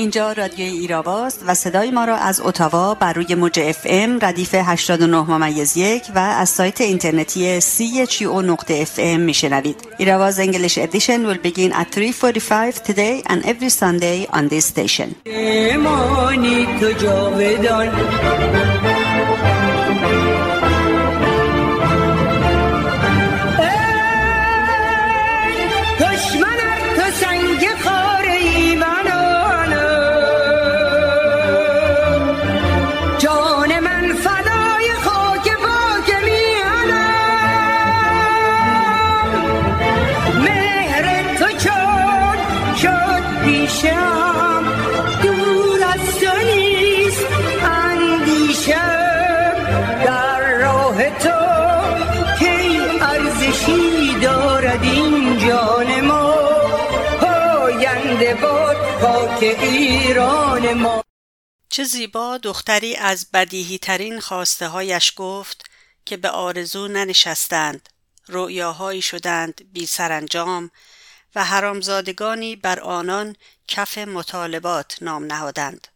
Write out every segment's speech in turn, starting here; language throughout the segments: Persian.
اینجا رادیوی ایراواست و صدای ما را از اتاوا بر روی موج اف ام ردیف 89 ممیز یک و از سایت اینترنتی او نقطه اف ام میشنوید. Irava's English edition will begin at 3.45 today and every Sunday on this station. چه زیبا دختری از بدیهی ترین خواسته هایش گفت که به آرزو ننشستند. رؤیاهایی شدند بی سرانجام و حرامزادگانی بر آنان کف مطالبات نام نهادند.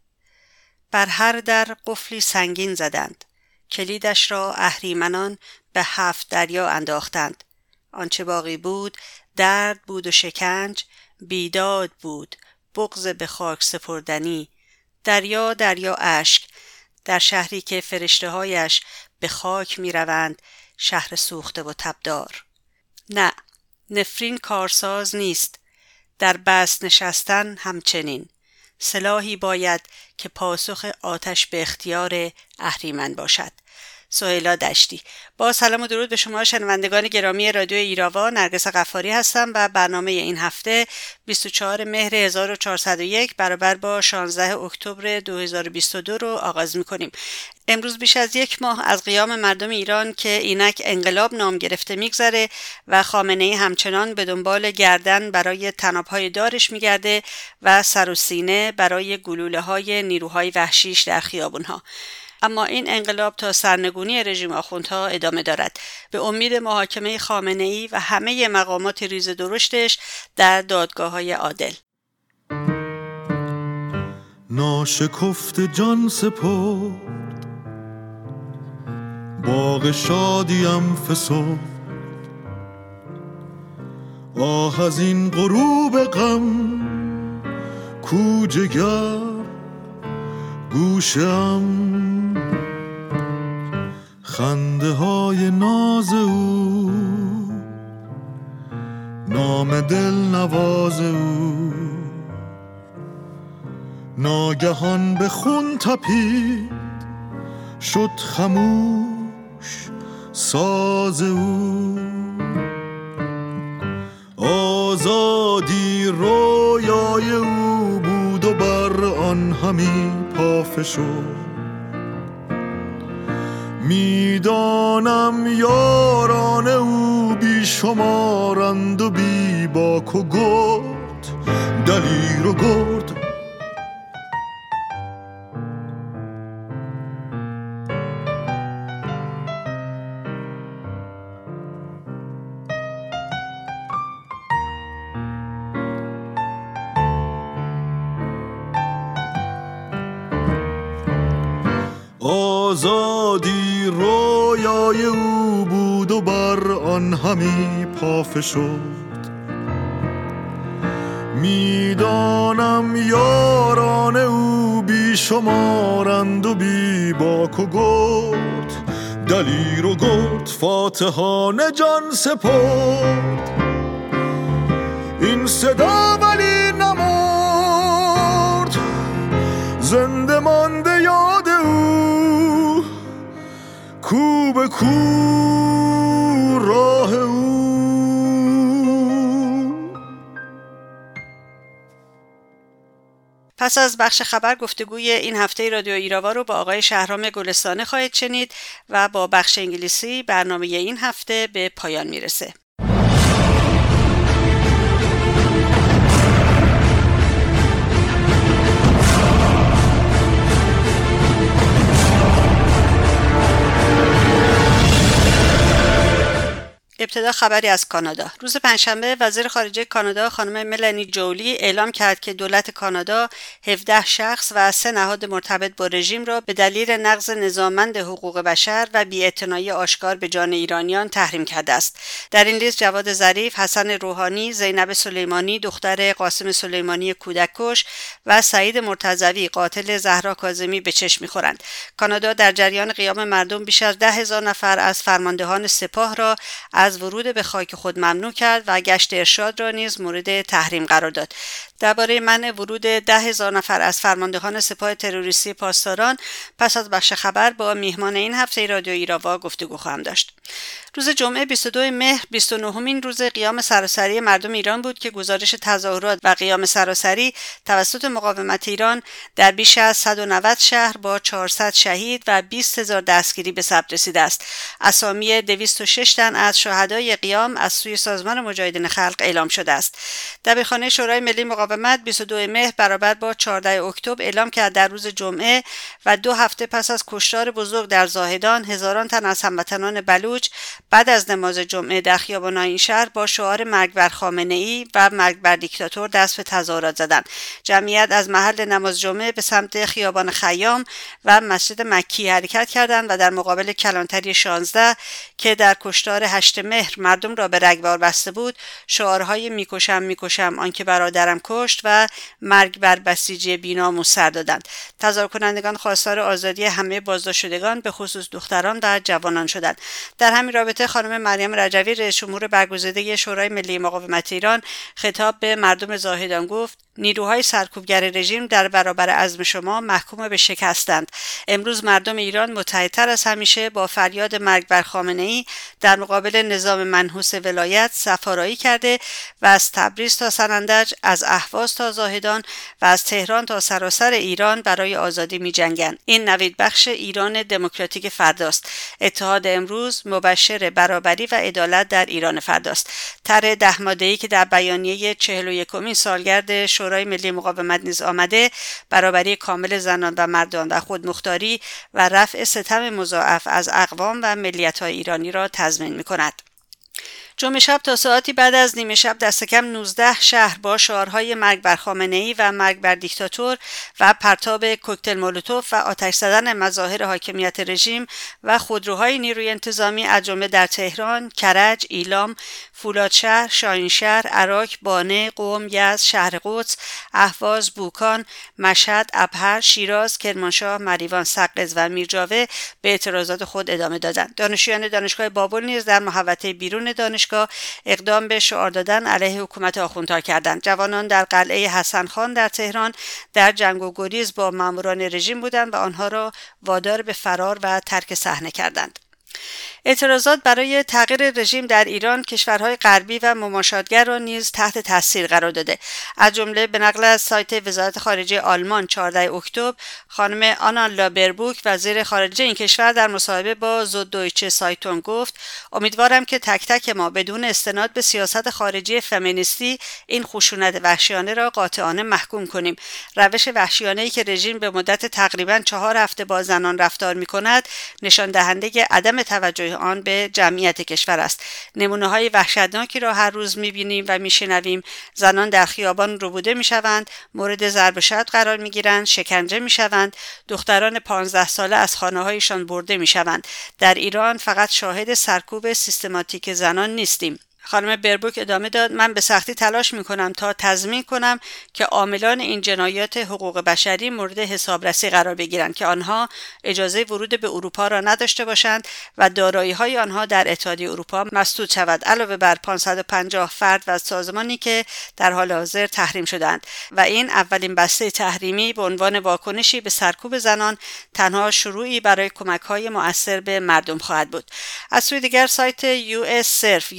بر هر در قفلی سنگین زدند. کلیدش را اهریمنان به هفت دریا انداختند. آنچه باقی بود درد بود و شکنج بیداد بود بغز به خاک سپردنی دریا دریا اشک. در شهری که فرشته هایش به خاک می روند شهر سوخته و تبدار. نه نفرین کارساز نیست. در بست نشستن همچنین. سلاحی باید که پاسخ آتش به اختیار اهریمن باشد. سهیلا دشتی. با سلام و درود به شما شنوندگان گرامی رادیو ایراوا نرگس قفاری هستم و برنامه این هفته 24 مهر 1401 برابر با 16 اکتبر 2022 رو آغاز می‌کنیم. امروز بیش از یک ماه از قیام مردم ایران که اینک انقلاب نام گرفته میگذره و خامنه همچنان به دنبال گردن برای تنابهای دارش میگرده و سر و سینه برای گلوله های نیروهای وحشیش در خیابونها. اما این انقلاب تا سرنگونی رژیم آخوندها ادامه دارد. به امید محاکمه خامنه ای و همه مقامات ریز درشتش در دادگاه های عادل. ناشکفت جان سپرد. باغ شادیم فسرد. آه از این غروب غم کو جگر گوشم خنده های ناز او. نام دل نواز او. ناگهان به خون تپید. شد خموش ساز او. آزادی رویای او بود و بر آن همی پافه شد. می‌دانم یاران او بی شمارند و بی باک و گرد. دلیر و گرد همی پافه شد. می‌دانم یاران او بی شمارند و بی باک و گرد. دلیر و گرد فاتحان جان سپرد. این صدا ولی نمرد. زنده مانده یاد کو به کو پس از بخش خبر گفتگوی این هفته رادیو ایراوا رو با آقای شهرام گلستانه خواهید شنید و با بخش انگلیسی برنامه این هفته به پایان می‌رسه. ابتدا خبری از کانادا. روز پنجشنبه وزیر خارجه کانادا خانم ملانی جولی اعلام کرد که دولت کانادا 17 شخص و سه نهاد مرتبط با رژیم را به دلیل نقض نظاممند حقوق بشر و بی‌اعتنایی آشکار به جان ایرانیان تحریم کرده است. در این لیست جواد ظریف حسن روحانی زینب سلیمانی دختر قاسم سلیمانی کودککش و سعید مرتضوی قاتل زهرا کاظمی به چشم می‌خورند. کانادا در جریان قیام مردم بیش از ده هزار نفر از فرماندهان سپاه را از ورود به خاک خود ممنوع کرد و گشت ارشاد را نیز مورد تحریم قرار داد. درباره منع ورود ده هزار نفر از فرماندهان سپاه تروریستی پاسداران پس از بخش خبر با میهمان این هفته رادیو ایراوا گفتگو خواهم داشت. روز جمعه 22 مهر 29 مین روز قیام سراسری مردم ایران بود که گزارش تظاهرات و قیام سراسری توسط مقاومت ایران در بیش از 190 شهر با 400 شهید و 20 هزار دستگیری به ثبت رسیده است. اسامی 206 تن از شهدای قیام از سوی سازمان مجاهدین خلق اعلام شده است. دبیرخانه شورای ملی مقاومت 22 مهر برابر با 14 اکتبر اعلام کرد در روز جمعه و دو هفته پس از کشتار بزرگ در زاهدان هزاران تن از هموطنان بلوچ بعد از نماز جمعه در خیابان این شهر با شعار مرگ بر خامنه ای و مرگ بر دیکتاتور دست به تظاهرات زدند. جمعیت از محل نماز جمعه به سمت خیابان خیام و مسجد مکی حرکت کردند و در مقابل کلانتری 16 که در کشتار هشت مهر مردم را به رگبار بسته بود شعارهای می‌کشم می‌کشم آنکه برادرم کشت و مرگ بر بسیجی بیناموس سر دادند. تظاهر کنندگان خواستار آزادی همه بازداشت شدگان به خصوص دختران و جوانان شدند. در همین رابطه خانم مریم رجوی رئیس جمهور برگزیده شورای ملی مقاومت ایران خطاب به مردم زاهدان گفت نیروهای سرکوبگر رژیم در برابر عزم شما محکوم به شکستند امروز مردم ایران متحدتر از همیشه با فریاد مرگ بر خامنه ای در مقابل نظام منحوس ولایت سفارایی کرده و از تبریز تا سنندج از اهواز تا زاهدان و از تهران تا سراسر ایران برای آزادی می جنگن. این نوید بخش ایران دموکراتیک فرداست اتحاد امروز مبشر برابری و عدالت در ایران فرداست طرح ده ای که در بیانیه 41 سالگرد شورای ملی مقاومت نیز آمده برابری کامل زنان و مردان و خودمختاری و رفع ستم مضاعف از اقوام و ملیت های ایرانی را تضمین می کند. جمعه شب تا ساعتی بعد از نیمه شب دست کم 19 شهر با شعارهای مرگ بر خامنه ای و مرگ بر دیکتاتور و پرتاب کوکتل مولوتوف و آتش زدن مظاهر حاکمیت رژیم و خودروهای نیروی انتظامی از جمله در تهران، کرج، ایلام، فولادشهر، شاهینشهر، عراق، بانه، قوم، یزد، شهر قدس، اهواز، بوکان، مشهد، ابهر، شیراز، کرمانشاه، مریوان، سقز و میرجاوه به اعتراضات خود ادامه دادند. دانشجویان دانشگاه بابل نیز در محوطه بیرون دانشگاه اقدام به شعار دادن علیه حکومت آخوندها کردند. جوانان در قلعه حسن خان در تهران در جنگ و گریز با ماموران رژیم بودند و آنها را وادار به فرار و ترک صحنه کردند. اعتراضات برای تغییر رژیم در ایران کشورهای غربی و مماشاتگر را نیز تحت تاثیر قرار داده. از جمله به نقل از سایت وزارت خارجه آلمان 14 اکتبر خانم آنا لابربوک وزیر خارجه این کشور در مصاحبه با زودویچه سایتون گفت امیدوارم که تک تک ما بدون استناد به سیاست خارجی فمینیستی این خشونت وحشیانه را قاطعانه محکوم کنیم. روش وحشیانه ای که رژیم به مدت تقریبا چهار هفته با زنان رفتار می کند نشان دهنده عدم توجه آن به جمعیت کشور است. نمونه های وحشتناکی را هر روز می‌بینیم و میشنویم. زنان در خیابان روبوده می‌شوند مورد ضرب شد قرار می‌گیرند شکنجه می‌شوند. دختران پانزده ساله از خانه هایشان برده می‌شوند. در ایران فقط شاهد سرکوب سیستماتیک زنان نیستیم. خانم بربوک ادامه داد من به سختی تلاش می کنم تا تضمین کنم که عاملان این جنایات حقوق بشری مورد حسابرسی قرار بگیرند که آنها اجازه ورود به اروپا را نداشته باشند و دارایی های آنها در اتحادیه اروپا مسدود شود علاوه بر 550 فرد و سازمانی که در حال حاضر تحریم شدند و این اولین بسته تحریمی به عنوان واکنشی به سرکوب زنان تنها شروعی برای کمک های مؤثر به مردم خواهد بود. از سوی دیگر سایت US Surf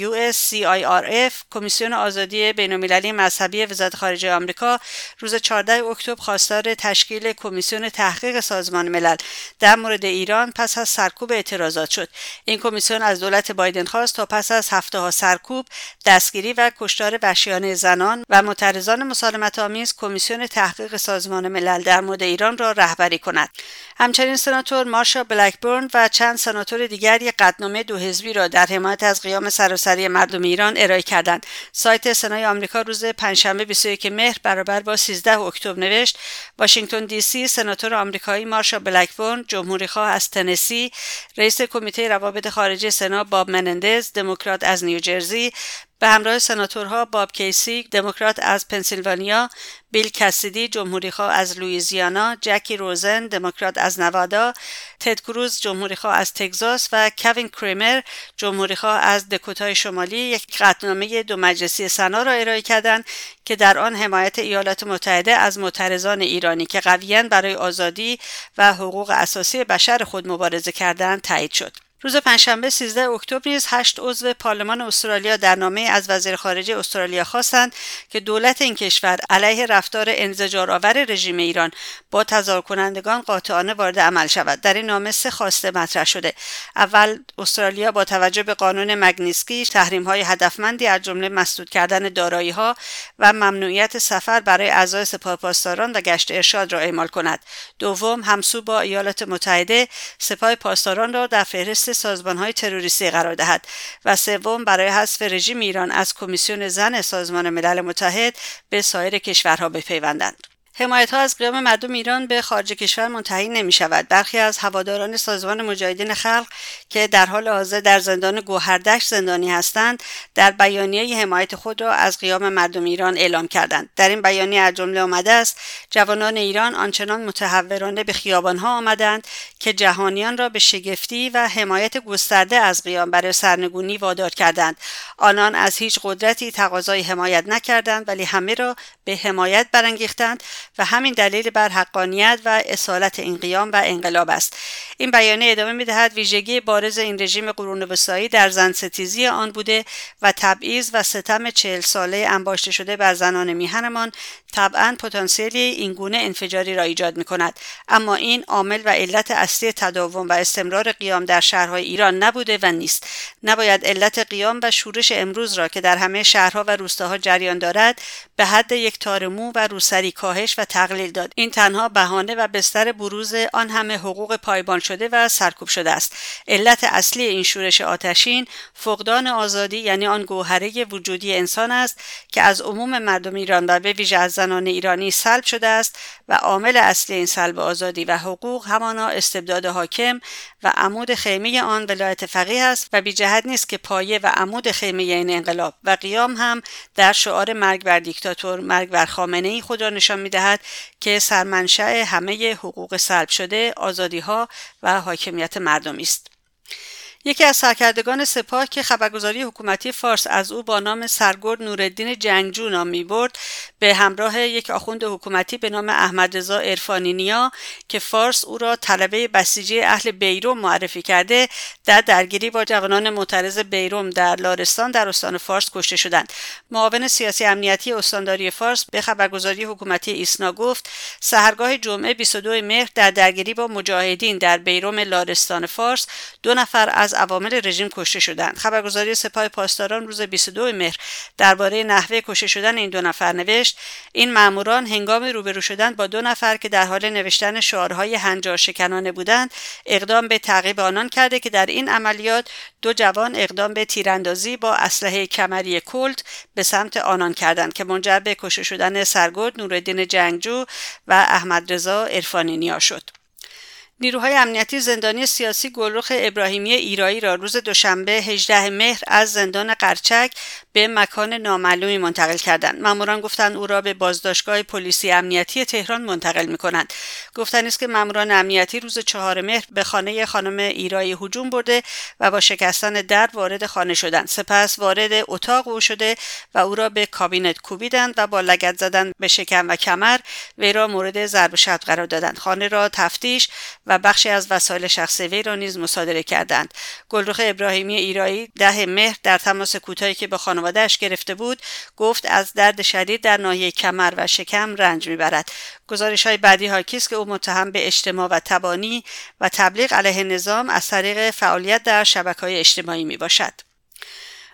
CIRF کمیسیون آزادی بین‌المللی مذهبی وزارت خارجه آمریکا روز 14 اکتبر خواستار تشکیل کمیسیون تحقیق سازمان ملل در مورد ایران پس از سرکوب اعتراضات شد. این کمیسیون از دولت بایدن خواست تا پس از هفته ها سرکوب دستگیری و کشتار وحشیانه زنان و معترضان مسالمت آمیز کمیسیون تحقیق سازمان ملل در مورد ایران را رهبری کند. همچنین سناتور مارشا بلکبورن و چند سناتور دیگر یک قطنامه دو حزبی را در حمایت از قیام سراسری مردم ایران ارائه کردند. سایت سنای آمریکا روز پنجشنبه 21 مهر برابر با 13 اکتبر نوشت. واشنگتن دی سی سناتور آمریکایی مارشا بلکبورن جمهوریخواه از تنسی رئیس کمیته روابط خارجه سنا باب منندز دموکرات از نیوجرسی به همراه سناتورها باب کیسی دموکرات از پنسیلوانیا بیل کسیدی جمهوریخواه از لویزیانا جکی روزن دموکرات از نوادا تد کروز جمهوریخواه از تگزاس و کوین کریمر جمهوریخواه از دکوتای شمالی. یک قطعنامه دو مجلسی سنا را ارائه کردند که در آن حمایت ایالات متحده از معترضان ایرانی که قویا برای آزادی و حقوق اساسی بشر خود مبارزه کردند تایید شد. روز پنجشنبه 13 اکتبر نیز هشت عضو پارلمان استرالیا در نامه از وزیر خارجه استرالیا خواستند که دولت این کشور علیه رفتار انزجارآور رژیم ایران با تظاهر کنندگان قاطعانه وارد عمل شود. در این نامه سه خواسته مطرح شده. اول استرالیا با توجه به قانون مگنیسکی تحریم های هدفمندی از جمله مسدود کردن دارایی ها و ممنوعیت سفر برای اعضای سپاه پاسداران و گشت ارشاد را اعمال کند. دوم همسو با ایالات متحده سپاه پاسداران را در فهرست سازمان های تروریستی قرار دهد و سوم برای حذف رژیم ایران از کمیسیون زن سازمان ملل متحد به سایر کشورها بپیوندند. حمایت ها از قیام مردم ایران به خارج کشور منتهی نمی شود. برخی از هواداران سازمان مجاهدین خلق که در حال حاضر در زندان گوهردشت زندانی هستند در بیانیه حمایت خود را از قیام مردم ایران اعلام کردند. در این بیانیه از جمله آمده است جوانان ایران آنچنان متحورانه به خیابان ها آمدند که جهانیان را به شگفتی و حمایت گسترده از قیام برای سرنگونی وادار کردند. آنان از هیچ قدرتی تقاضای حمایت نکردند ولی همه را به حمایت برانگیختند و همین دلیل بر حقانیت و اصالت این قیام و انقلاب است. این بیانیه ادامه می‌دهد ویژگی بارز این رژیم قرون وسطایی در زن ستیزی آن بوده و تبعیض و ستم چهل ساله انباشته شده بر زنان میهنمان طبعا پتانسیلی این گونه انفجاری را ایجاد می کند اما این عامل و علت اصلی تداوم و استمرار قیام در شهرهای ایران نبوده و نیست. نباید علت قیام و شورش امروز را که در همه شهرها و روستاها جریان دارد به حد یک تارمو و روسری کاهش و تقلیل داد. این تنها بهانه و بستر بروز آن همه حقوق پایبان شده و سرکوب شده است. علت اصلی این شورش آتشین فقدان آزادی یعنی آن گوهره وجودی انسان است که از عموم مردم ایران و به ویژه از زنان ایرانی سلب شده است و عامل اصلی این سلب آزادی و حقوق همانا استبداد حاکم و عمود خیمه آن ولایت فقیه است و بی جهت نیست که پایه و عمود خیمه این انقلاب و قیام هم در شعار مرگ بر دیکتاتور مرگ بر خامنه ای خود را نشان می‌دهد. که سرمنشأ همه حقوق سلب شده آزادی ها و حاکمیت مردمی است. یکی از سرکردگان سپاه که خبرگزاری حکومتی فارس از او با نام سرگرد نوردین جنگجو نام می برد به همراه یک آخوند حکومتی به نام احمد رضا عرفانی که فارس او را طلبه بسیجی اهل بیروم معرفی کرده در درگیری با جوانان معترض بیروم در لارستان در استان فارس کشته شدند. معاون سیاسی امنیتی استانداری فارس به خبرگزاری حکومتی ایسنا گفت سهرگاه جمعه 22 مهر در درگیری با مجاهدین در بیروم لارستان فارس دو نفر از عوامل رژیم کشته شدند. خبرگزاری سپاه پاسداران روز 22 مهر درباره نحوه کشته شدن این دو نفر نوشت این ماموران هنگام روبرو شدن با دو نفر که در حال نوشتن شعارهای هنجار شکنانه بودند اقدام به تعقیب آنان کرده که در این عملیات دو جوان اقدام به تیراندازی با اسلحه کمری کلت به سمت آنان کردند که منجر به کشته شدن سرگرد نوردین جنگجو و احمد رضا عرفانی نیا شد. نیروهای امنیتی زندانی سیاسی گلرخ ابراهیمی ایرایی را روز دوشنبه 18 مهر از زندان قرچک به مکان نامعلومی منتقل کردند. ماموران گفتند او را به بازداشتگاه پلیسی امنیتی تهران منتقل می کنند گفتن است که ماموران امنیتی روز چهار مهر به خانه خانم ایرایی هجوم برده و با شکستن در وارد خانه شدند. سپس وارد اتاق او شده و او را به کابینت کوبیدند و با لگت زدن به شکم و کمر وی را مورد ضرب قرار دادند. خانه را تفتیش و بخشی از وسایل شخصی وی را نیز مصادره کردند گلرخ ابراهیمی ایرایی ده مهر در تماس کوتاهی که به خانوادهش گرفته بود گفت از درد شدید در ناحیه کمر و شکم رنج می‌برد گزارش های بعدی حاکی است که او متهم به اجتماع و تبانی و تبلیغ علیه نظام از طریق فعالیت در شبکه های اجتماعی می باشد.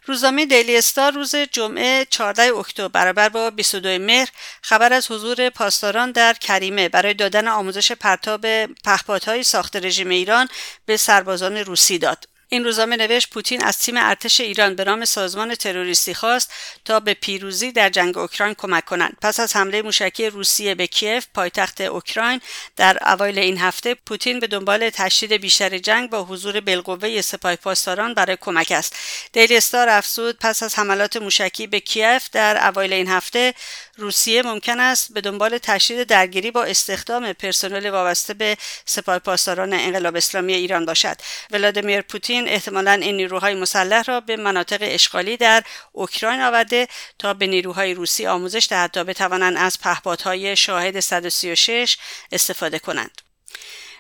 روزنامه دیلی استار روز جمعه 14 اکتبر برابر با 22 مهر خبر از حضور پاسداران در کریمه برای دادن آموزش پرتاب پهپادهای ساخت رژیم ایران به سربازان روسی داد. این روزنامه نوشت پوتین از تیم ارتش ایران به نام سازمان تروریستی خواست تا به پیروزی در جنگ اوکراین کمک کنند. پس از حمله موشکی روسیه به کیف پایتخت اوکراین در اوایل این هفته پوتین به دنبال تشدید بیشتر جنگ با حضور بالقوه سپاه پاسداران برای کمک است. دیلی استار افزود پس از حملات موشکی به کیف در اوایل این هفته روسیه ممکن است به دنبال تشدید درگیری با استخدام پرسنل وابسته به سپاه پاسداران انقلاب اسلامی ایران باشد. ولادیمیر پوتین احتمالا این نیروهای مسلح را به مناطق اشغالی در اوکراین آورده تا به نیروهای روسی آموزش دهد تا بتوانند از پهپادهای شاهد 136 استفاده کنند.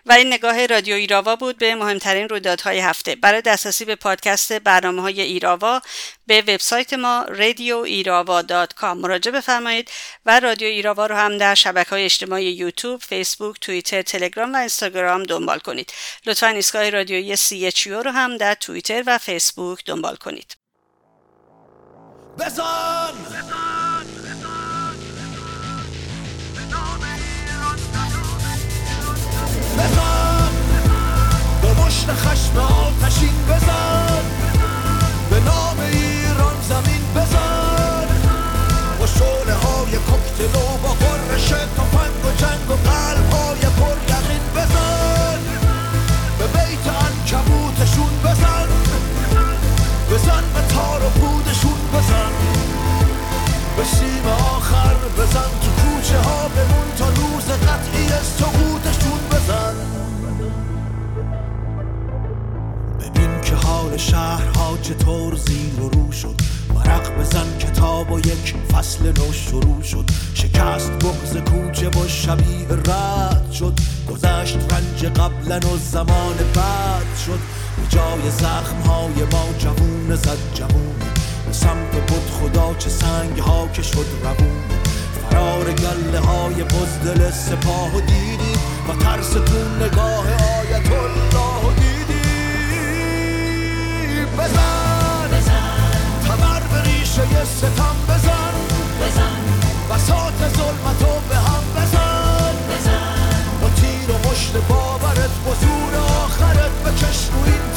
و این نگاه رادیو ایراوا بود به مهمترین رویدادهای هفته برای دسترسی به پادکست برنامه های ایراوا به وبسایت ما radioirava.com مراجعه بفرمایید و رادیو ایراوا رو هم در شبکه های اجتماعی یوتیوب، فیسبوک، توییتر، تلگرام و اینستاگرام دنبال کنید. لطفا ایستگاه رادیویی CHU رو هم در توییتر و فیسبوک دنبال کنید. بزن! بزن به مشت خشم آتشین بزن. به نام ایران زمین بزن. با شوله های کوکتل و با قرش تفنگ و جنگ و قلب های پر یقین بزن. به بیت انکبوتشون بزن. بزن به تار و پودشون بزن. به سیم آخر بزن تو کوچه ها بمون تا حال شهرها چطور زیر و رو شد. ورق بزن کتاب و یک فصل نو شروع شد. شکست بغز کوچه و شبیه رد شد. گذشت رنج قبلا و زمان بعد شد. به جای زخم های ما جوون زد جوون. به سمت بود خدا چه سنگ ها که شد روون. فرار گله های بزدل سپاه و دیدی. و ترس تو نگاه آیت الله. بزن تبر به ریشه ستم بزن بزن بساط ظلمتو به هم بزن بزن با تیر و مشت باورت بزور آخرت بکش رو این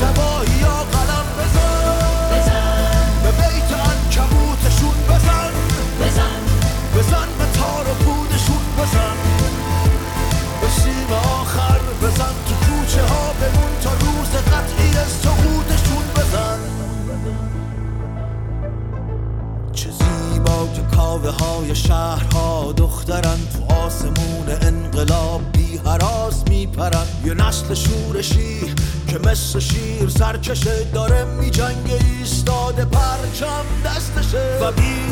شیر سرکشه داره میجنگه ایستاده پرچم دستشه. و بیزار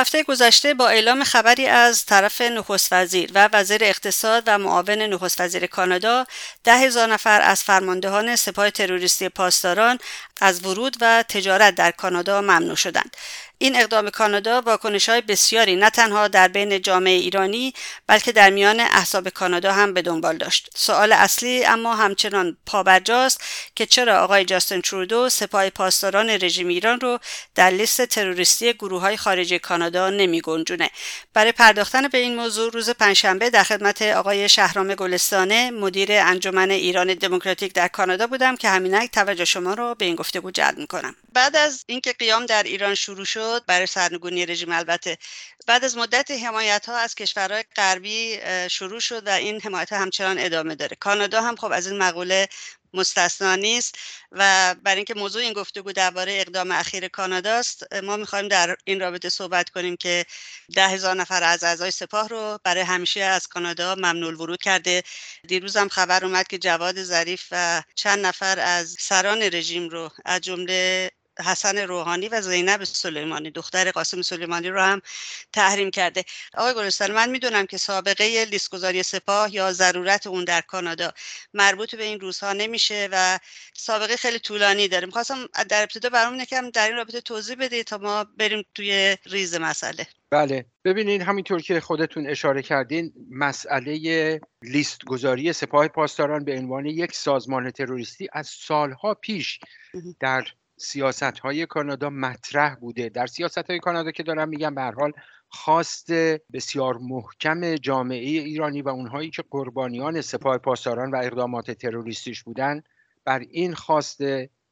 هفته گذشته با اعلام خبری از طرف نخست وزیر و وزیر اقتصاد و معاون نخست وزیر کانادا ده هزار نفر از فرماندهان سپاه تروریستی پاسداران از ورود و تجارت در کانادا ممنوع شدند. این اقدام کانادا واکنش های بسیاری نه تنها در بین جامعه ایرانی بلکه در میان احزاب کانادا هم به دنبال داشت سوال اصلی اما همچنان پابرجاست که چرا آقای جاستن ترودو سپاه پاسداران رژیم ایران رو در لیست تروریستی گروه های خارجی کانادا نمی گنجونه. برای پرداختن به این موضوع روز پنجشنبه در خدمت آقای شهرام گلستانه مدیر انجمن ایران دموکراتیک در کانادا بودم که همینک توجه شما رو به این گفتگو جلب می‌کنم بعد از اینکه قیام در ایران شروع شد برای سرنگونی رژیم. البته بعد از مدت حمایت ها از کشورهای غربی شروع شد و این حمایت همچنان ادامه داره. کانادا هم خب از این مقوله مستثنا نیست و برای اینکه موضوع این گفتگو درباره اقدام اخیر کانادا است ما می‌خوایم در این رابطه صحبت کنیم که ده هزار نفر از اعضای سپاه رو برای همیشه از کانادا ممنوع ورود کرده. دیروز هم خبر اومد که جواد ظریف و چند نفر از سران رژیم رو از جمله حسن روحانی و زینب سلیمانی دختر قاسم سلیمانی رو هم تحریم کرده. آقای گلستان من می‌دونم که سابقه لیستگذاری سپاه یا ضرورت اون در کانادا مربوط به این روزها نمیشه و سابقه خیلی طولانی داره. می‌خواستم در ابتدا برامون یکم در این رابطه توضیح بدید تا ما بریم توی ریز مسئله. بله. ببینید همینطور که خودتون اشاره کردین مسئله لیست گذاری سپاه پاسداران به عنوان یک سازمان تروریستی از سالها پیش در سیاست های کانادا مطرح بوده. در سیاست های کانادا که دارم میگم به حال خواست بسیار محکم جامعه ایرانی و اونهایی که قربانیان سپاه پاسداران و اقدامات تروریستیش بودن بر این خواست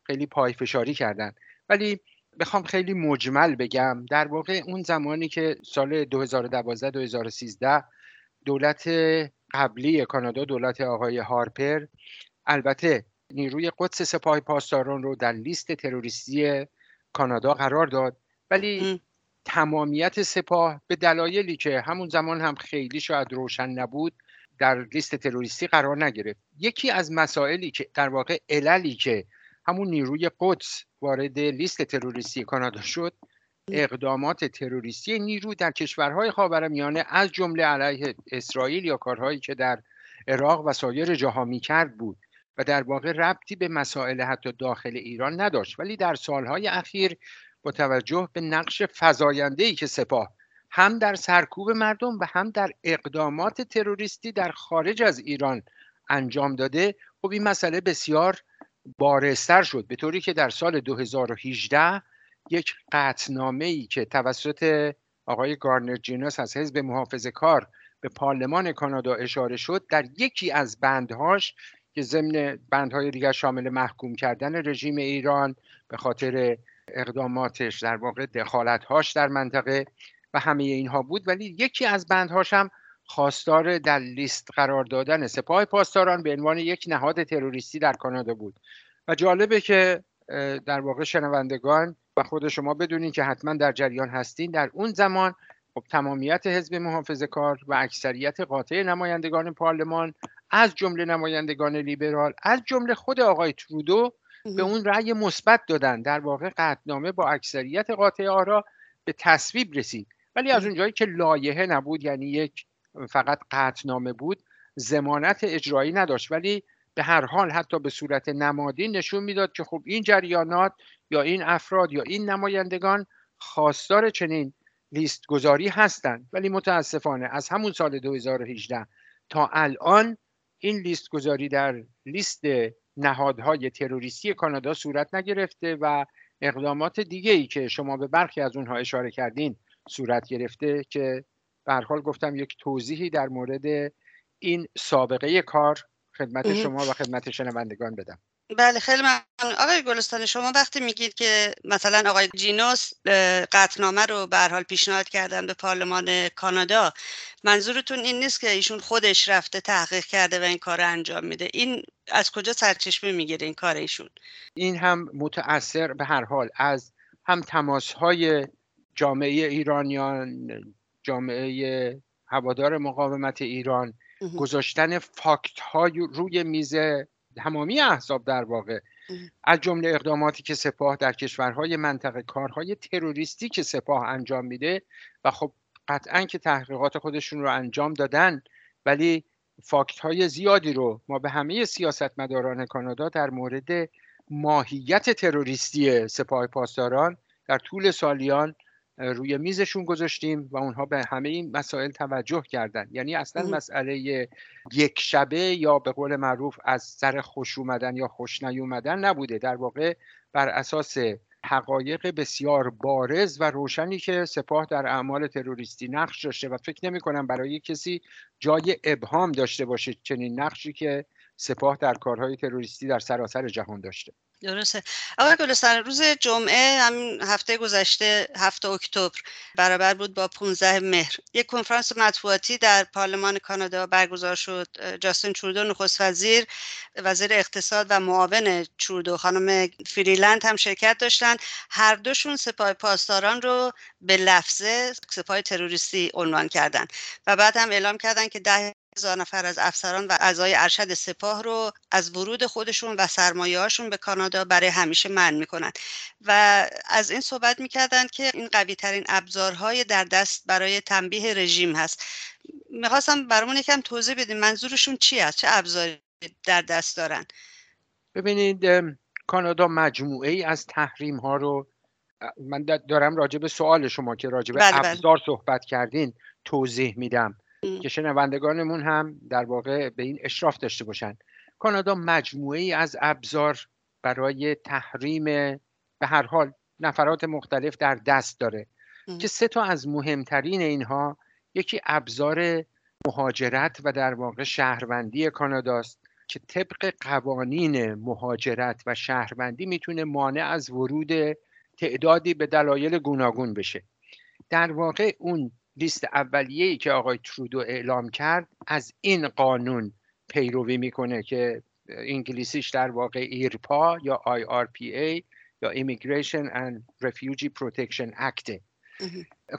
خیلی پایفشاری کردن. ولی بخوام خیلی مجمل بگم در واقع اون زمانی که سال 2012 2013 دولت قبلی کانادا دولت آقای هارپر البته نیروی قدس سپاه پاسداران رو در لیست تروریستی کانادا قرار داد. ولی تمامیت سپاه به دلایلی که همون زمان هم خیلی شاید روشن نبود در لیست تروریستی قرار نگرفت. یکی از مسائلی که در واقع عللی که همون نیروی قدس وارد لیست تروریستی کانادا شد اقدامات تروریستی نیرو در کشورهای خاورمیانه از جمله علیه اسرائیل یا کارهایی که در عراق و سایر جاها می‌کرد بود. و در واقع ربطی به مسائل حتی داخل ایران نداشت. ولی در سالهای اخیر با توجه به نقش ای که سپاه هم در سرکوب مردم و هم در اقدامات تروریستی در خارج از ایران انجام داده خب این مسئله بسیار بارستر شد. به طوری که در سال 2018 یک قطنامه ای که توسط آقای گارنر جینوس از حزب محافظه کار به پارلمان کانادا اشاره شد در یکی از بندهاش که ضمن بندهای دیگر شامل محکوم کردن رژیم ایران به خاطر اقداماتش در واقع دخالتهاش در منطقه و همه اینها بود. ولی یکی از بندهاش هم خواستار در لیست قرار دادن سپاه پاسداران به عنوان یک نهاد تروریستی در کانادا بود. و جالبه که در واقع شنوندگان و خود شما بدونین که حتما در جریان هستین. در اون زمان خب تمامیت حزب محافظه کار و اکثریت قاطع نمایندگان پارلمان از جمله نمایندگان لیبرال از جمله خود آقای ترودو به اون رأی مثبت دادن. در واقع قطنامه با اکثریت قاطع آرا به تصویب رسید. ولی از اونجایی که لایحه نبود یعنی یک فقط قطنامه بود زمانت اجرایی نداشت. ولی به هر حال حتی به صورت نمادی نشون می‌داد که خب این جریانات یا این افراد یا این نمایندگان خواستار چنین لیست گذاری هستند. ولی متاسفانه از همون سال 2018 تا الان این لیست گذاری در لیست نهادهای تروریستی کانادا صورت نگرفته و اقدامات دیگه ای که شما به برخی از اونها اشاره کردین صورت گرفته که به حال گفتم یک توضیحی در مورد این سابقه کار خدمت شما و خدمت شنوندگان بدم. بله خیلی ممنون. آقای گلستان شما وقتی میگید که مثلا آقای جینوس قطنامه رو به حال پیشنهاد کردن به پارلمان کانادا منظورتون این نیست که ایشون خودش رفته تحقیق کرده و این کار رو انجام میده؟ این از کجا سرچشمه می‌گیره این کار ایشون؟ این هم متاثر به هر حال از هم تماس های جامعه ایرانیان جامعه هوادار مقاومت ایران گذاشتن فاکت های روی میز تمامی احزاب در واقع از جمله اقداماتی که سپاه در کشورهای منطقه کارهای تروریستی که سپاه انجام میده و خب قطعا که تحقیقات خودشون رو انجام دادن ولی فاکت های زیادی رو ما به همه سیاستمداران کانادا در مورد ماهیت تروریستی سپاه پاسداران در طول سالیان روی میزشون گذاشتیم و اونها به همه این مسائل توجه کردن. یعنی اصلا مسئله یک شبه یا به قول معروف از سر خوش اومدن یا خوش نیومدن نبوده. در واقع بر اساس حقایق بسیار بارز و روشنی که سپاه در اعمال تروریستی نقش داشته و فکر نمی کنم برای کسی جای ابهام داشته باشه چنین نقشی که سپاه در کارهای تروریستی در سراسر جهان داشته. درسته. آقای گلستان روز جمعه همین هفته گذشته هفته اکتبر برابر بود با 15 مهر. یک کنفرانس مطبوعاتی در پارلمان کانادا برگزار شد. جاستین ترودو نخست وزیر وزیر اقتصاد و معاون ترودو. خانم فریلند هم شرکت داشتن. هر دوشون سپاه پاسداران رو به لفظه سپاه تروریستی عنوان کردن و بعد هم اعلام کردن که ده هزار نفر از افسران و اعضای ارشد سپاه رو از ورود خودشون و سرمایه هاشون به کانادا برای همیشه من می‌کنن. و از این صحبت می‌کردن که این قوی ترین ابزارهای در دست برای تنبیه رژیم هست. می‌خواستم برامون یکم توضیح بدیم منظورشون چی است چه ابزاری در دست دارن؟ ببینید کانادا مجموعه ای از تحریم ها رو من دارم راجع به سوال شما که راجع به بله, بله. ابزار صحبت کردین توضیح میدم. که شنوندگانمون هم در واقع به این اشراف داشته باشن. کانادا مجموعه ای از ابزار برای تحریم به هر حال نفرات مختلف در دست داره که سه تا از مهمترین اینها یکی ابزار مهاجرت و در واقع شهروندی کاناداست که طبق قوانین مهاجرت و شهروندی می‌تونه مانع از ورود تعدادی به دلایل گوناگون بشه. در واقع اون لیست اولیه‌ای که آقای ترودو اعلام کرد از این قانون پیروی می‌کنه که انگلیسیش در واقع ایرپا یا IRPA یا Immigration and Refugee Protection Act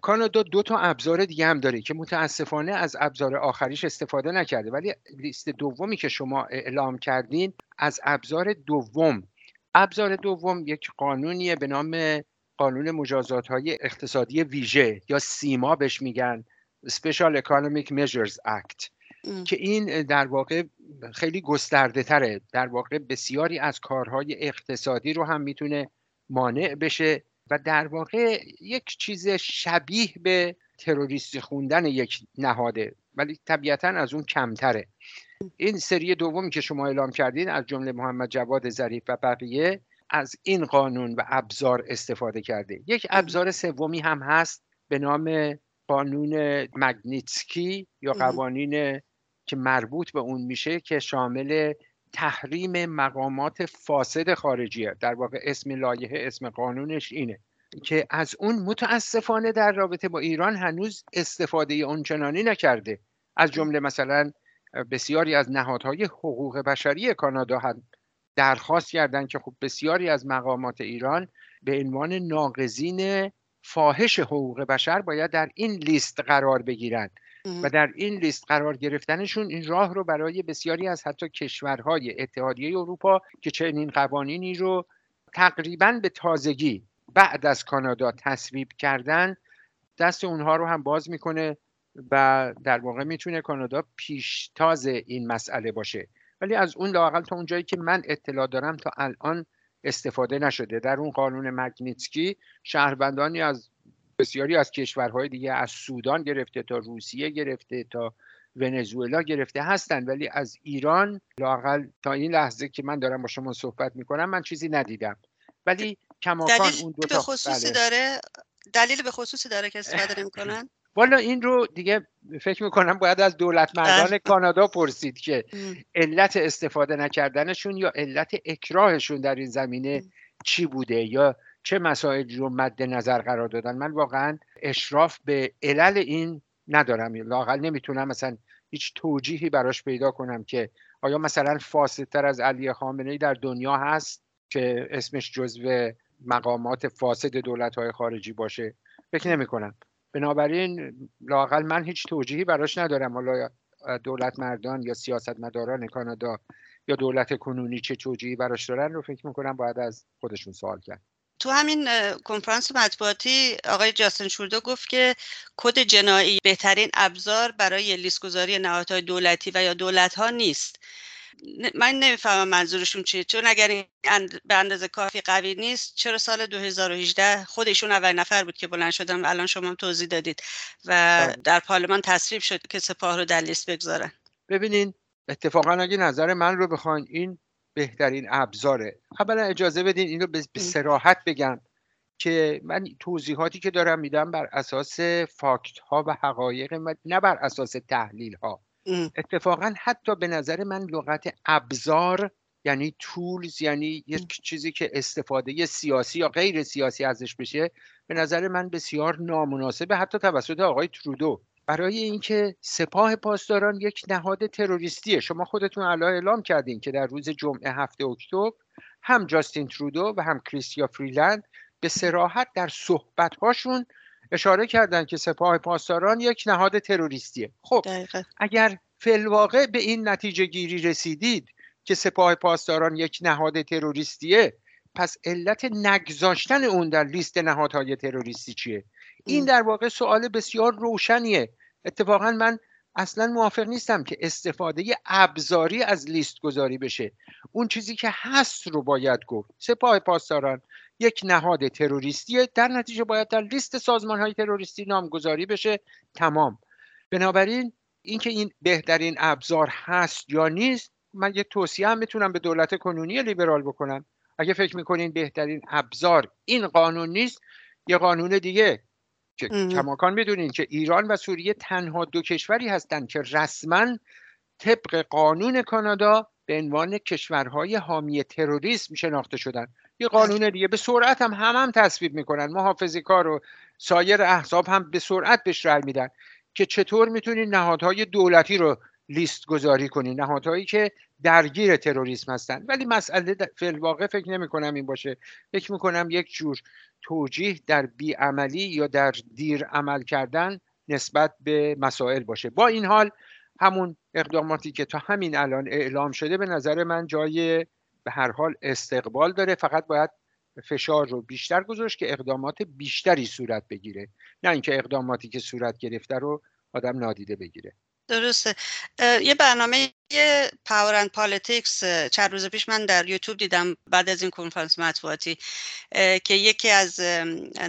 کانادا دو تا ابزار دیگه هم داره که متاسفانه از ابزار آخریش استفاده نکرده. ولی لیست دومی که شما اعلام کردین از ابزار دوم. ابزار دوم یک قانونیه به نام قانون مجازات های اقتصادی ویژه یا سیما بهش میگن Special Economic Measures Act که این در واقع خیلی گسترده تره در واقع بسیاری از کارهای اقتصادی رو هم می‌تونه مانع بشه و در واقع یک چیز شبیه به تروریستی خوندن یک نهاده ولی طبیعتا از اون کمتره. این سری دومی که شما اعلام کردین از جمله محمد جواد ظریف و بقیه از این قانون و ابزار استفاده کرده. یک ابزار سومی هم هست به نام قانون مگنیتسکی یا قوانین که مربوط به اون میشه که شامل تحریم مقامات فاسد خارجیه در واقع اسم لایحه اسم قانونش اینه. که از اون متاسفانه در رابطه با ایران هنوز استفاده اونچنانی نکرده. از جمله مثلا بسیاری از نهادهای حقوق بشری کانادا هم درخواست کردند که خب بسیاری از مقامات ایران به عنوان ناقضین فاحش حقوق بشر باید در این لیست قرار بگیرند و در این لیست قرار گرفتنشون این راه رو برای بسیاری از حتی کشورهای اتحادیه اروپا که چنین قوانینی رو تقریبا به تازگی بعد از کانادا تصویب کردن دست اونها رو هم باز می‌کنه و در واقع می‌تونه کانادا پیشتاز این مسئله باشه. ولی از اون لاقل تا اونجایی که من اطلاع دارم تا الان استفاده نشده. در اون قانون مگنیتسکی شهروندانی از بسیاری از کشورهای دیگه از سودان گرفته تا روسیه گرفته تا ونزوئلا گرفته هستن. ولی از ایران لاقل تا این لحظه که من دارم با شما صحبت می‌کنم من چیزی ندیدم. ولی کماکان اون دو تا به خصوصی بله. داره دلیل به خصوصی داره که استفاده نمی‌کنن؟ والا این رو دیگه فکر می‌کنم باید از دولت مردان بله. کانادا پرسید که علت استفاده نکردنشون یا علت اکراهشون در این زمینه چی بوده یا چه مسائلی رو مد نظر قرار دادن؟ من واقعا اشراف به علل این ندارم. لاقل نمی‌تونم مثلا هیچ توجیهی براش پیدا کنم که آیا مثلا فاسدتر از علی خامنه در دنیا هست که اسمش جزو مقامات فاسد دولت های خارجی باشه؟ فکر نمی کنم بنابراین لاقل من هیچ توجیهی براش ندارم. حالا دولت مردان یا سیاستمداران کانادا یا دولت کنونی چه توجیهی براش دارن رو فکر می‌کنم باید از خودشون سوال کرد. تو همین کنفرانس مطبوعاتی آقای جاستن شوردو گفت که کد جنایی بهترین ابزار برای لیستگذاری نهادهای دولتی و یا دولت ها نیست. من نمی‌فهمم منظورشون چیه. چون اگر این به اندازه کافی قوی نیست چرا سال 2018 خودشون اول نفر بود که بلند شدن الان شما هم توضیح دادید و بله. در پارلمان تصریب شد که سپاه رو در لیست بگذارن. ببینین اتفاقا اگه نظر من رو بخواین این بهترین ابزاره. اولا اجازه بدین اینو به سراحت بگم که من توضیحاتی که دارم میدم بر اساس فاکت ها و حقایق نه بر اساس تحلیل ها اتفاقا حتی به نظر من لغت ابزار یعنی تولز یعنی یک چیزی که استفاده سیاسی یا غیر سیاسی ازش بشه به نظر من بسیار نامناسبه حتی توسط آقای ترودو. برای اینکه سپاه پاسداران یک نهاد تروریستیه. شما خودتون الان اعلام کردین که در روز جمعه هفته اکتبر هم جاستین ترودو و هم کریستیا فریلند به سراحت در صحبتهاشون اشاره کردن که سپاه پاسداران یک نهاد تروریستیه. خب اگر فلواقع به این نتیجه گیری رسیدید که سپاه پاسداران یک نهاد تروریستیه پس علت نگذاشتن اون در لیست نهادهای تروریستی چیه؟ این در واقع سوال بسیار روشنیه. اتفاقا من اصلا موافق نیستم که استفاده ابزاری از لیست گذاری بشه. اون چیزی که هست رو باید گفت. سپاه پاسداران یک نهاد تروریستیه در نتیجه باید در لیست سازمان های تروریستی نامگذاری بشه. تمام. بنابراین اینکه این بهترین ابزار هست یا نیست من یه توصیه هم می‌تونم به دولت کنونی لیبرال بکنم. اگه فکر می‌کنین بهترین ابزار این قانون نیست یه قانون دیگه که کماکان می‌دونین که ایران و سوریه تنها دو کشوری هستند که رسما طبق قانون کانادا به عنوان کشورهای حامی تروریسم شناخته شدن. یه قانون دیگه. به سرعت هم هم, هم تصویب می‌کنن. محافظی کار و سایر احزاب هم به سرعت بهش رأی میدن که چطور می‌تونین نهادهای دولتی رو لیست گذاری کنین نهادهایی که درگیر تروریسم هستن. ولی مسئله واقع فکر نمی کنم این باشه. فکر می کنم یک جور توجیه در بیعملی یا در دیر عمل کردن نسبت به مسائل باشه. با این حال همون اقداماتی که تا همین الان اعلام شده به نظر من جای به هر حال استقبال داره فقط باید فشار رو بیشتر گذاشت که اقدامات بیشتری صورت بگیره. نه اینکه اقداماتی که صورت گرفته رو آدم نادیده بگیره. درسته. یه برنامه Power and Politics چند روز پیش من در یوتیوب دیدم بعد از این کنفرانس مطبوعاتی که یکی از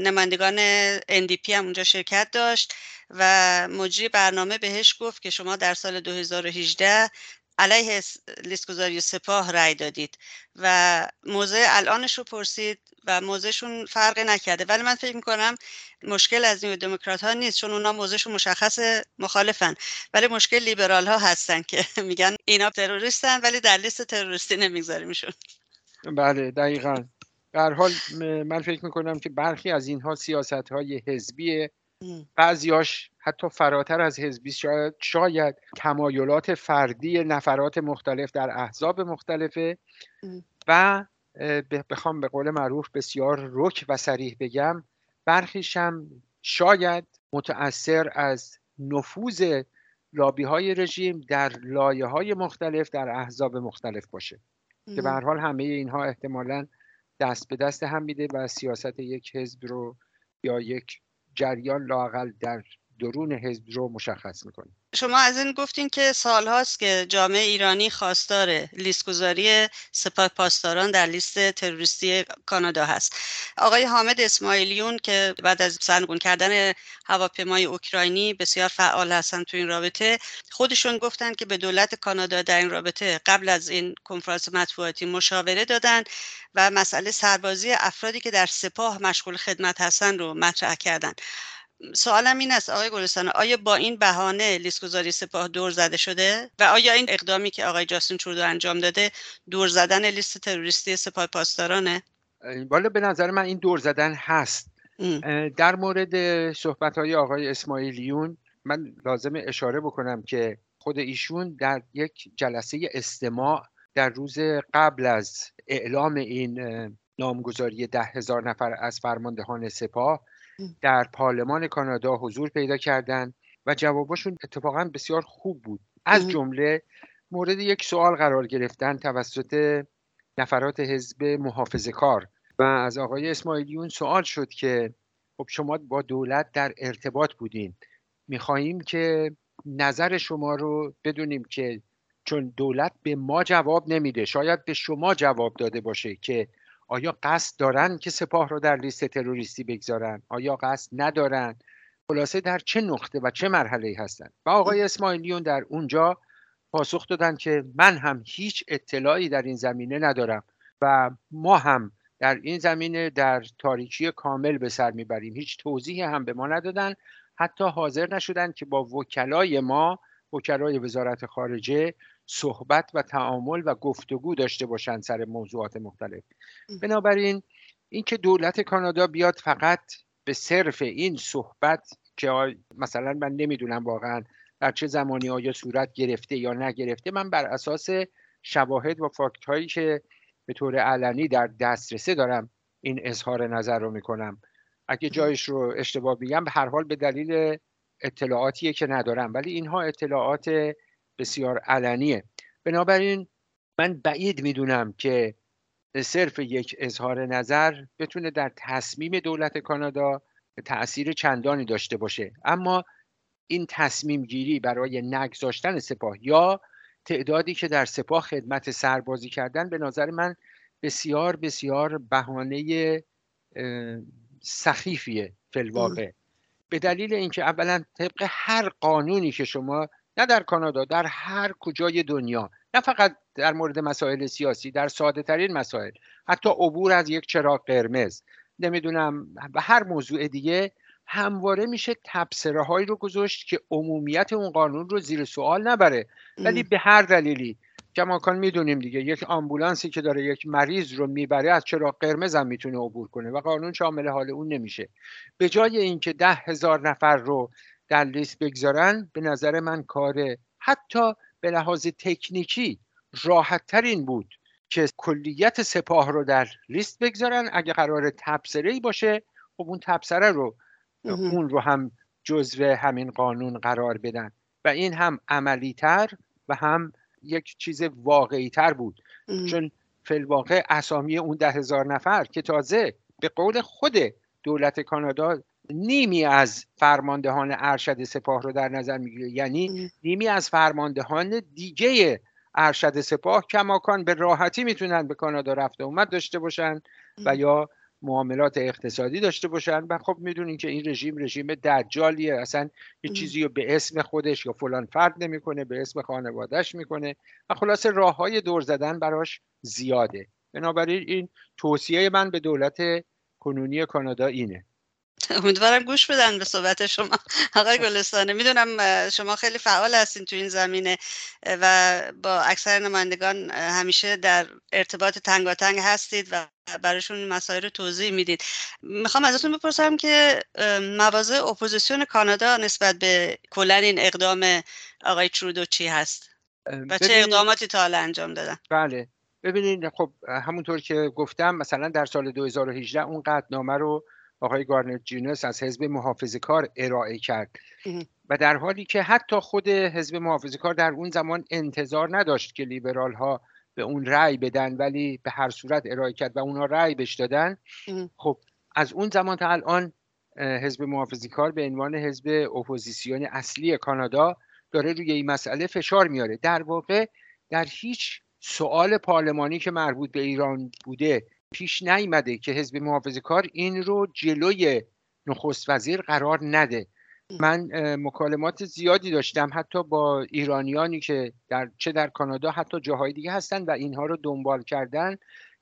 نمایندگان NDP هم اونجا شرکت داشت و مجری برنامه بهش گفت که شما در سال 2018 علیه لیست گذاری سپاه رأی دادید و موضع الانش رو پرسید و موضعشون فرقی نکرده. ولی من فکر می‌کنم مشکل از نیو دموکرات ها نیست چون اونا موضعشون مشخص مخالفن. ولی مشکل لیبرال ها هستن که میگن اینا تروریستن ولی در لیست تروریستی نمیگذاریمشون. بله دقیقا. در حال من فکر می‌کنم که برخی از اینها سیاست های حزبیه. بعضیاش حتی فراتر از حزبی شاید, شاید تمایلات فردی نفرات مختلف در احزاب مختلفه و بخوام به قول معروف بسیار رک و سریح بگم برخیشم شاید متأثر از نفوذ لابی های رژیم در لایه های مختلف در احزاب مختلف باشه. که به هر حال همه اینها احتمالا دست به دست هم میده و سیاست یک حزب رو یا یک جریان لاقل در درون حزب رو مشخص می‌کنه شما از این گفتین که سالهاست که جامعه ایرانی خواستار لیست گذاری سپاه پاسداران در لیست تروریستی کانادا هست. آقای حامد اسماعیلیون که بعد از سرنگون کردن هواپیمای اوکراینی بسیار فعال هستن تو این رابطه خودشون گفتن که به دولت کانادا در این رابطه قبل از این کنفرانس مطبوعاتی مشاوره دادن و مسئله سربازی افرادی که در سپاه مشغول خدمت هستن رو مطرح کردن. سوالم این است آقای گلستان آیا با این بهانه لیست گذاری سپاه دور زده شده؟ و آیا این اقدامی که آقای جاستین ترودو انجام داده دور زدن لیست تروریستی سپاه پاسدارانه؟ بالا به نظر من این دور زدن هست. در مورد صحبت های آقای اسماعیلیون من لازم اشاره بکنم که خود ایشون در یک جلسه استماع در روز قبل از اعلام این نامگذاری ده هزار نفر از فرماندهان سپاه در پارلمان کانادا حضور پیدا کردند و جواباشون اتفاقا بسیار خوب بود. از جمله مورد یک سوال قرار گرفتن توسط نفرات حزب محافظه کار و از آقای اسماعیلیون سوال شد که خب شما با دولت در ارتباط بودین. می‌خواهیم که نظر شما رو بدونیم که چون دولت به ما جواب نمیده شاید به شما جواب داده باشه که آیا قصد دارن که سپاه رو در لیست تروریستی بگذارن؟ آیا قصد ندارن؟ خلاصه در چه نقطه و چه مرحله هستند و آقای اسماعیلیون در اونجا پاسخ دادن که من هم هیچ اطلاعی در این زمینه ندارم و ما هم در این زمینه در تاریکی کامل به سر می‌بریم. هیچ توضیحی هم به ما ندادن. حتی حاضر نشدن که با وکلای ما وکلای وزارت خارجه صحبت و تعامل و گفتگو داشته باشند سر موضوعات مختلف. بنابراین اینکه دولت کانادا بیاد فقط به صرف این صحبت که مثلا من نمی‌دونم واقعا در چه زمانی آیا صورت گرفته یا نگرفته من بر اساس شواهد و فاکت هایی که به طور علنی در دسترسه دارم این اظهار نظر رو می‌کنم. اگه جایش رو اشتباه بگم به هر حال به دلیل اطلاعاتیه که ندارم ولی اینها اطلاعات بسیار علنیه. بنابراین من بعید می‌دونم که صرف یک اظهار نظر بتونه در تصمیم دولت کانادا تاثیر چندانی داشته باشه. اما این تصمیم گیری برای نگذاشتن سپاه یا تعدادی که در سپاه خدمت سربازی کردن به نظر من بسیار بسیار بهانه سخیفیه فلواقع به دلیل اینکه اولا طبق هر قانونی که شما نه در کانادا در هر کجای دنیا نه فقط در مورد مسائل سیاسی در ساده ترین مسائل. حتی عبور از یک چراغ قرمز. نمی‌دونم و هر موضوع دیگه همواره میشه تبصره هایی رو گذاشت که عمومیت اون قانون رو زیر سوال نبره. ولی به هر دلیلی کماکان می‌دونیم دیگه یک آمبولانسی که داره یک مریض رو می‌بره از چرا قرمز هم می‌تونه عبور کنه و قانون شامل حال اون نمیشه. به جای اینکه ده هزار نفر رو در لیست بگذارن به نظر من کار حتی به لحاظ تکنیکی راحت ترین بود که کلیت سپاه رو در لیست بگذارن. اگه قرار تبصره ای باشه خب اون تبصره رو اون رو هم جزو همین قانون قرار بدن. و این هم عملی تر و هم یک چیز واقعی تر بود چون فلواقع اسامی اون ده هزار نفر که تازه به قول خود دولت کانادا نیمی از فرماندهان ارشد سپاه رو در نظر می‌گیره. یعنی نیمی از فرماندهان دیگه ارشد سپاه کماکان به راحتی می‌تونن به کانادا رفته اومد داشته باشن و یا معاملات اقتصادی داشته باشن. و خب می‌دونین که این رژیم رژیم دجالیه. اصلا یه چیزی رو به اسم خودش یا فلان فرد نمی‌کنه به اسم خانوادهش می‌کنه و خلاصه راه های دور زدن براش زیاده. بنابراین این توصیه من به دولت کنونی کانادا اینه. امیدوارم گوش بدن به صحبت شما. آقای گلستانه می‌دونم شما خیلی فعال هستین تو این زمینه و با اکثر نمایندگان همیشه در ارتباط تنگاتنگ هستید و براشون مسائل رو توضیح می‌دید. می‌خوام ازتون بپرسم که مواضع اپوزیسیون کانادا نسبت به کلا این اقدام آقای ترودو چی هست؟ و چه اقداماتی تا حالا انجام دادن؟ بله. ببینید خب همونطور که گفتم مثلا در سال 2018 اون قطنامه رو آقای گارنت جینوس از حزب محافظه کار ارائه کرد. و در حالی که حتی خود حزب محافظه کار در اون زمان انتظار نداشت که لیبرال ها به اون رأی بدن ولی به هر صورت ارائه کرد و اونا رأی بش دادن. خب از اون زمان تا الان حزب محافظه کار به عنوان حزب اپوزیسیون اصلی کانادا داره روی این مسئله فشار میاره. در واقع در هیچ سوال پارلمانی که مربوط به ایران بوده پیش نیامده که حزب محافظه کار این رو جلوی نخست وزیر قرار نده. من مکالمات زیادی داشتم حتی با ایرانیانی که در چه در کانادا حتی جاهای دیگه هستن و اینها رو دنبال کردن.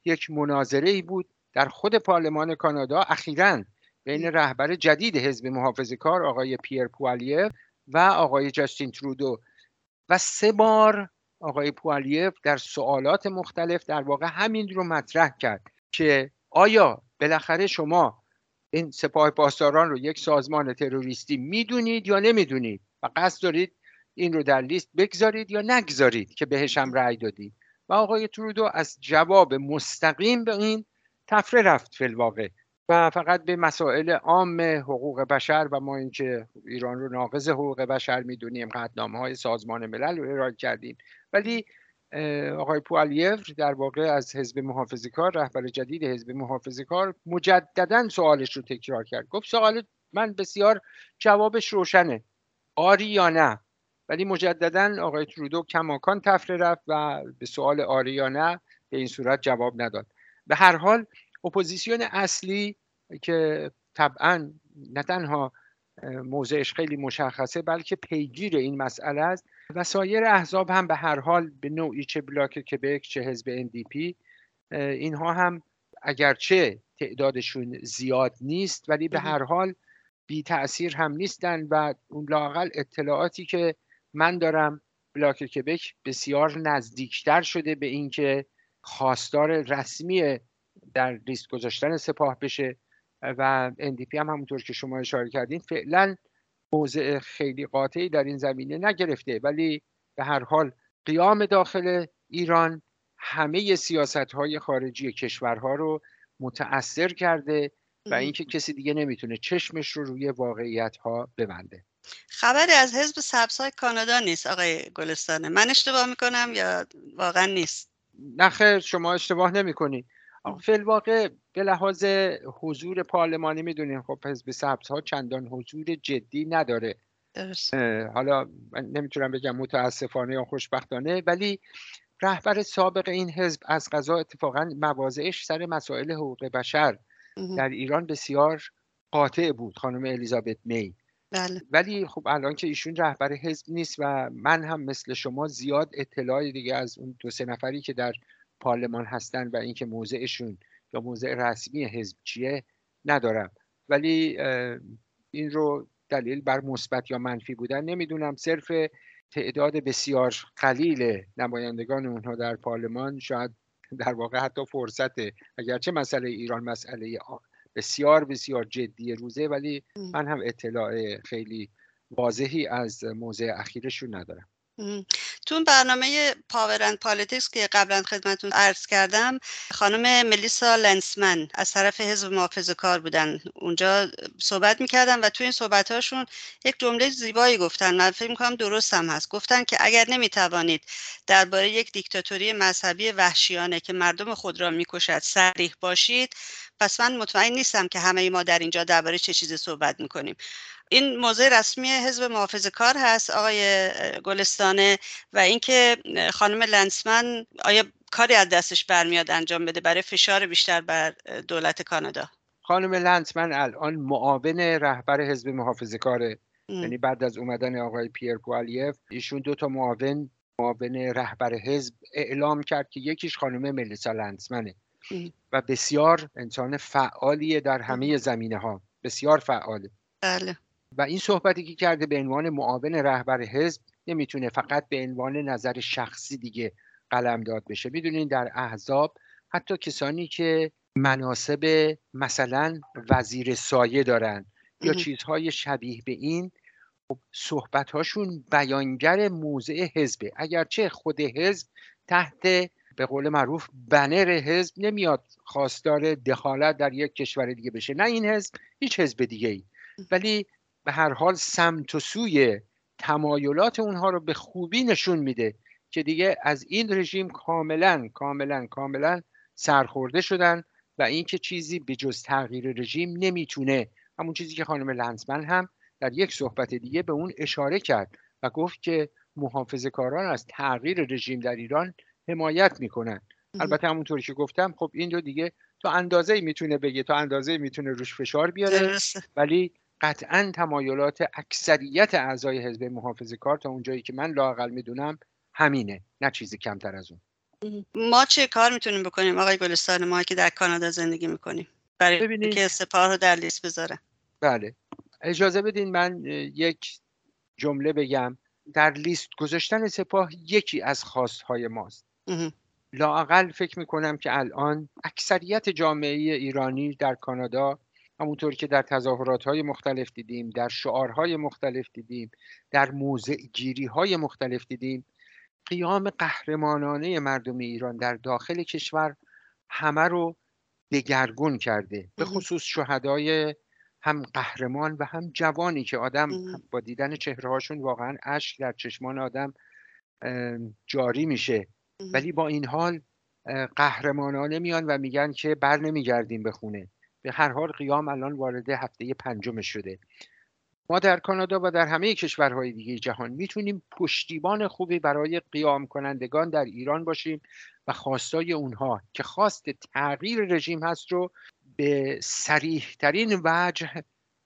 یک مناظره ای بود در خود پارلمان کانادا اخیرا بین رهبر جدید حزب محافظه کار آقای پیر پوالیر و آقای جاستین ترودو. و سه بار آقای پوالیف در سوالات مختلف در واقع همین رو مطرح کرد. که آیا بالاخره شما این سپاه پاسداران رو یک سازمان تروریستی می‌دونید یا نمی‌دونید؟ و قصد دارید این رو در لیست بگذارید یا نگذارید که بهش هم رأی دادید؟ و آقای ترودو از جواب مستقیم به این تفره رفت فی الواقع. و فقط به مسائل عام حقوق بشر و ما اینکه ایران رو ناقض حقوق بشر می‌دونیم قطنامه های سازمان ملل رو ارائه کردیم. ولی آقای پوالیف در واقع از حزب محافظه کار رهبر جدید حزب محافظه کار مجددا سوالش رو تکرار کرد. گفت سوال من بسیار جوابش روشنه. آری یا نه؟ ولی مجددا آقای ترودو کماکان طفره رفت و به سوال آری یا نه به این صورت جواب نداد. به هر حال اپوزیسیون اصلی که طبعا نه تنها موضعش خیلی مشخصه بلکه پیگیر این مسئله است و سایر احزاب هم به هر حال به نوعی چه بلاک کبک چه حزب NDP اینها هم اگرچه تعدادشون زیاد نیست ولی به هر حال بی تأثیر هم نیستن و اون لاقل اطلاعاتی که من دارم بلاک کبک بسیار نزدیکتر شده به اینکه خواستار رسمی در لیست گذاشتن سپاه بشه و NDP هم همونطور که شما اشاره کردین فعلا موضع خیلی قاطعی در این زمینه نگرفته. ولی به هر حال قیام داخل ایران همه سیاست های خارجی کشورها رو متأثر کرده و اینکه کسی دیگه نمی‌تونه چشمش رو روی واقعیت ها ببنده. خبری از حزب سبزهای کانادا نیست آقای گلستانه. من اشتباه می‌کنم یا واقعا نیست؟ نخیر شما اشتباه نمی‌کنی. فی واقع به لحاظ حضور پارلمانی می‌دونین خب حزب سبز ها چندان حضور جدی نداره. حالا نمی‌تونم بگم متاسفانه یا خوشبختانه ولی رهبر سابق این حزب از قضا اتفاقا مواضعش سر مسائل حقوق بشر در ایران بسیار قاطع بود خانم الیزابت می. بله. ولی خب الان که ایشون رهبر حزب نیست و من هم مثل شما زیاد اطلاعی دیگه از اون دو سه نفری که در پارلمان هستن و اینکه موضعشون یا موضع رسمی حزب چیه ندارم. ولی این رو دلیل بر مثبت یا منفی بودن نمی‌دونم. صرف تعداد بسیار قلیل نمایندگان اونها در پارلمان شاید در واقع حتی فرصته. اگرچه مسئله ایران مسئله بسیار بسیار جدی روزه ولی من هم اطلاع خیلی واضحی از موضع اخیرشون ندارم. تو برنامه Power and Politics که قبلا خدمتون عرض کردم خانم ملیسا لنسمن از طرف حزب محافظه کار بودن. اونجا صحبت می‌کردن و تو این صحبت هاشون یک جمله زیبایی گفتن من فکر می‌کنم درست هم هست. گفتن که اگر نمی‌توانید درباره یک دیکتاتوری مذهبی وحشیانه که مردم خود را می‌کشد صریح باشید پس من مطمئن نیستم که همه ما در اینجا درباره چه چیزی صحبت می‌کنیم. این موضع رسمی حزب محافظ کار هست آقای گلستانه و اینکه خانم لنسمن آیا کاری از دستش برمیاد انجام بده برای فشار بیشتر بر دولت کانادا؟ خانم لنسمن الان معاون رهبر حزب محافظ کاره یعنی بعد از اومدن آقای پیر پوالیف ایشون دو تا معاون معاون رهبر حزب اعلام کرد که یکیش خانم ملیسا لنسمنه. و بسیار انسان فعالیه در همه زمینه ها بسیار فعاله. بله. و این صحبتی که کرده به عنوان معاون رهبر حزب نمی‌تونه فقط به عنوان نظر شخصی دیگه قلم داد بشه. می‌دونین در احزاب حتی کسانی که مناسب مثلا وزیر سایه دارن یا چیزهای شبیه به این خب صحبت هاشون بیانگر موضع حزبه. اگرچه خود حزب تحت به قول معروف بنر حزب نمیاد خواستار دخالت در یک کشور دیگه بشه. نه این حزب هیچ حزب دیگه ای ولی به هر حال سمت و سوی تمایلات اونها رو به خوبی نشون میده که دیگه از این رژیم کاملا کاملا کاملا سرخورده شدن و اینکه چیزی به جز تغییر رژیم نمی‌تونه. همون چیزی که خانم لنزمن هم در یک صحبت دیگه به اون اشاره کرد و گفت که محافظ کاران از تغییر رژیم در ایران حمایت می‌کنن. البته همونطوری که گفتم خب این رو دیگه تا اندازه می‌تونه بگه تا اندازه می‌تونه روش فشار بیاره. ولی قطعا تمایلات اکثریت اعضای حزب محافظ کار تا اونجایی که من لاقل می‌دونم همینه نه چیزی کمتر از اون. ما چه کار می‌تونیم بکنیم آقای گلستان؟ ما که در کانادا زندگی می‌کنیم. برای ببینید... که سپاه رو در لیست بذاره بله. اجازه بدین من یک جمله بگم. در لیست گذاشتن سپاه یکی از خواستهای ماست. لاقل فکر می‌کنم که الان اکثریت جامعه ایرانی در کانادا همونطور که در تظاهرات های مختلف دیدیم در شعارهای مختلف دیدیم در موضع گیری های مختلف دیدیم قیام قهرمانانه مردم ایران در داخل کشور همه رو دگرگون کرده. به خصوص شهدای هم قهرمان و هم جوانی که آدم با دیدن چهره هاشون واقعا اشک در چشمان آدم جاری میشه. ولی با این حال قهرمانانه میان و میگن که بر نمیگردیم به خونه. به هر حال قیام الان وارد هفته پنجم شده. ما در کانادا و در همه کشورهای دیگه جهان می‌تونیم پشتیبان خوبی برای قیام کنندگان در ایران باشیم و خواستای اونها که خواست تغییر رژیم هست رو به سریح ترین وجه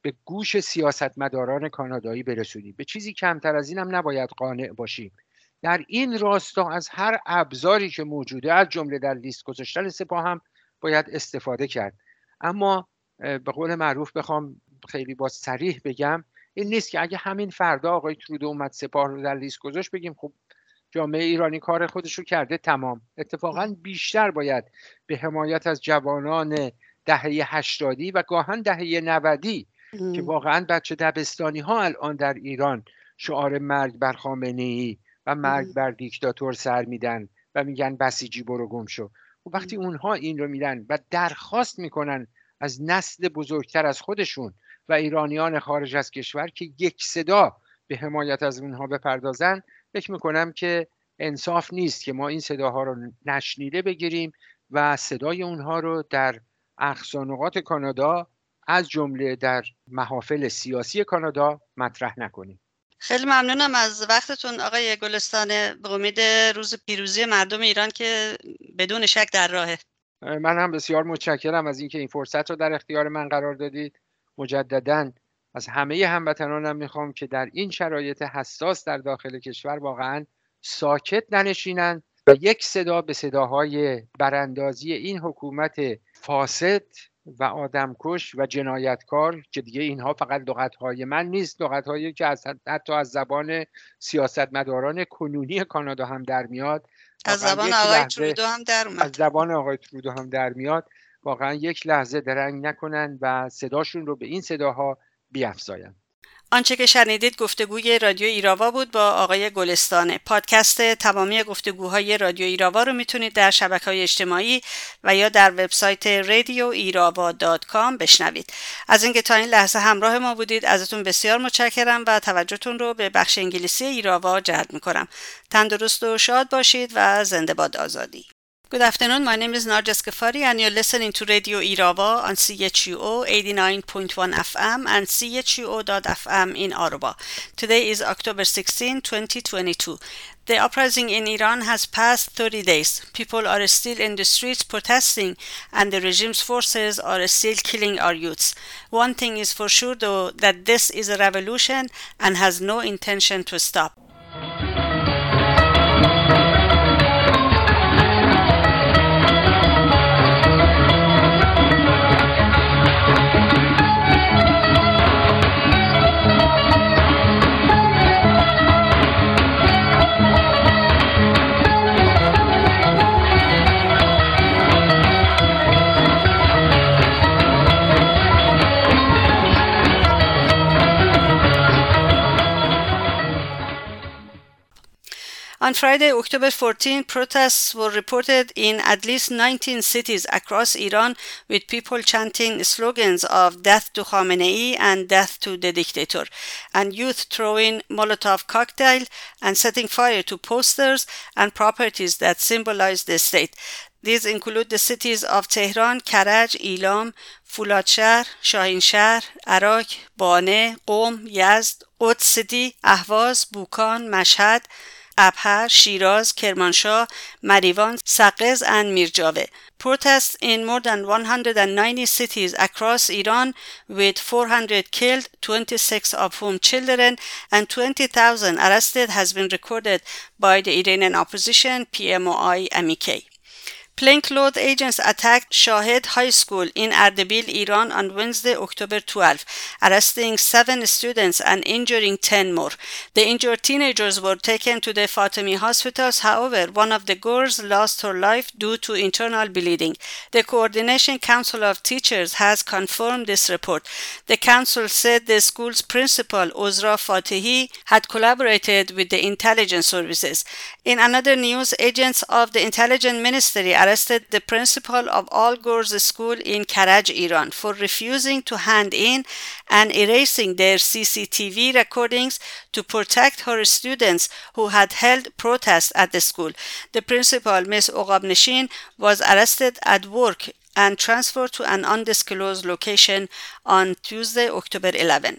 به گوش سیاستمداران کانادایی برسونیم. به چیزی کمتر از این هم نباید قانع باشیم. در این راستا از هر ابزاری که موجوده از جمله در لیست گذاشتن سپاه هم باید استفاده کرد. اما به قول معروف بخوام خیلی با سریح بگم این نیست که اگه همین فردا آقای ترودو اومد سپاه رو در لیست گذاشت بگیم خب جامعه ایرانی کار خودش رو کرده تمام. اتفاقا بیشتر باید به حمایت از جوانان دهه هشتادی و گاهن دهه نودی که واقعا بچه دبستانی ها الان در ایران شعار مرگ بر خامنه ای و مرگ بر دیکتاتور سر میدن و میگن بسیجی برو گم شو. وقتی اونها این رو میدن و درخواست می‌کنن از نسل بزرگتر از خودشون و ایرانیان خارج از کشور که یک صدا به حمایت از اونها بپردازن فکر می‌کنم که انصاف نیست که ما این صداها رو نشنیده بگیریم و صدای اونها رو در اقصانقات کانادا از جمله در محافل سیاسی کانادا مطرح نکنیم. خیلی ممنونم از وقتتون آقای گلستان به امید روز پیروزی مردم ایران که بدون شک در راهه. من هم بسیار متشکرم از اینکه این فرصت رو در اختیار من قرار دادید. مجددا از همه هموطنانم می‌خوام که در این شرایط حساس در داخل کشور واقعا ساکت ننشینند و یک صدا به صداهای براندازی این حکومت فاسد و آدمکش و جنایتکار که دیگه اینها فقط لغتهای من نیست. لغتهایی که از حتی از زبان سیاستمداران کنونی کانادا هم در میاد از زبان آقای ترودو هم در اومد. از زبان آقای ترودو هم در میاد. واقعا یک لحظه درنگ نکنن و صداشون رو به این صداها بیافزاین. آنچه که شنیدید گفتگوی رادیو ایراوا بود با آقای گلستانه. پادکست تمامی گفتگوهای رادیو ایراوا رو می‌تونید در شبکه های اجتماعی و یا در وبسایت رادیو ایراوا دات کام بشنوید. از اینکه تا این لحظه همراه ما بودید ازتون بسیار متشکرم و توجهتون رو به بخش انگلیسی ایراوا جلب می‌کنم. تندرست و شاد باشید و زنده باد آزادی. Good afternoon. My name is Narjas Gafari, and you're listening to Radio Irava on CHUO 89.1 FM and CHUO.FM in Aruba. Today is October 16, 2022. The uprising in Iran has passed 30 days. People are still in the streets protesting, and the regime's forces are still killing our youths. One thing is for sure, though, that this is a revolution and has no intention to stop. On Friday, October 14, protests were reported in at least 19 cities across Iran with people chanting slogans of death to Khamenei and death to the dictator, and youth throwing Molotov cocktail and setting fire to posters and properties that symbolize the state. These include the cities of Tehran, Karaj, Ilam, Fuladshar, Shahinshahr, Arak, Bane, Qom, Yazd, Quds City, Ahvaz, Bukan, Mashhad, Abha, Shiraz, Kermanshah, Marivan, Saqqez and Mirjaveh. Protests in more than 190 cities across Iran with 400 killed, 26 of whom children, and 20,000 arrested has been recorded by the Iranian opposition PMOI-MEK. Plainclothes agents attacked Shahid High School in Ardabil, Iran on Wednesday, October 12, arresting seven students and injuring 10 more. The injured teenagers were taken to the Fatimi hospitals. However, one of the girls lost her life due to internal bleeding. The Coordination Council of Teachers has confirmed this report. The council said the school's principal, Uzra Fatihi, had collaborated with the intelligence services. In another news, agents of the intelligence ministry arrested the principal of All Girls School in Karaj, Iran, for refusing to hand in and erasing their CCTV recordings to protect her students who had held protests at the school. The principal, Ms. Ogabneshin, was arrested at work and transferred to an undisclosed location on Tuesday, October 11.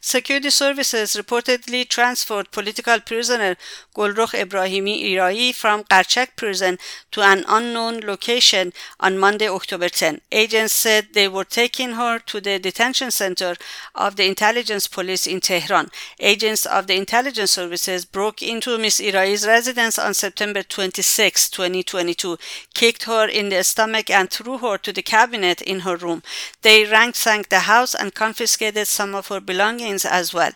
Security services reportedly transferred political prisoner Golrukh Ibrahimi Irai from Karchak prison to an unknown location on Monday, October 10. Agents said they were taking her to the detention center of the intelligence police in Tehran. Agents of the intelligence services broke into Miss Irai's residence on September 26, 2022, kicked her in the stomach and threw her to the cabinet in her room. They ransacked the house and confiscated some of her belongings as well.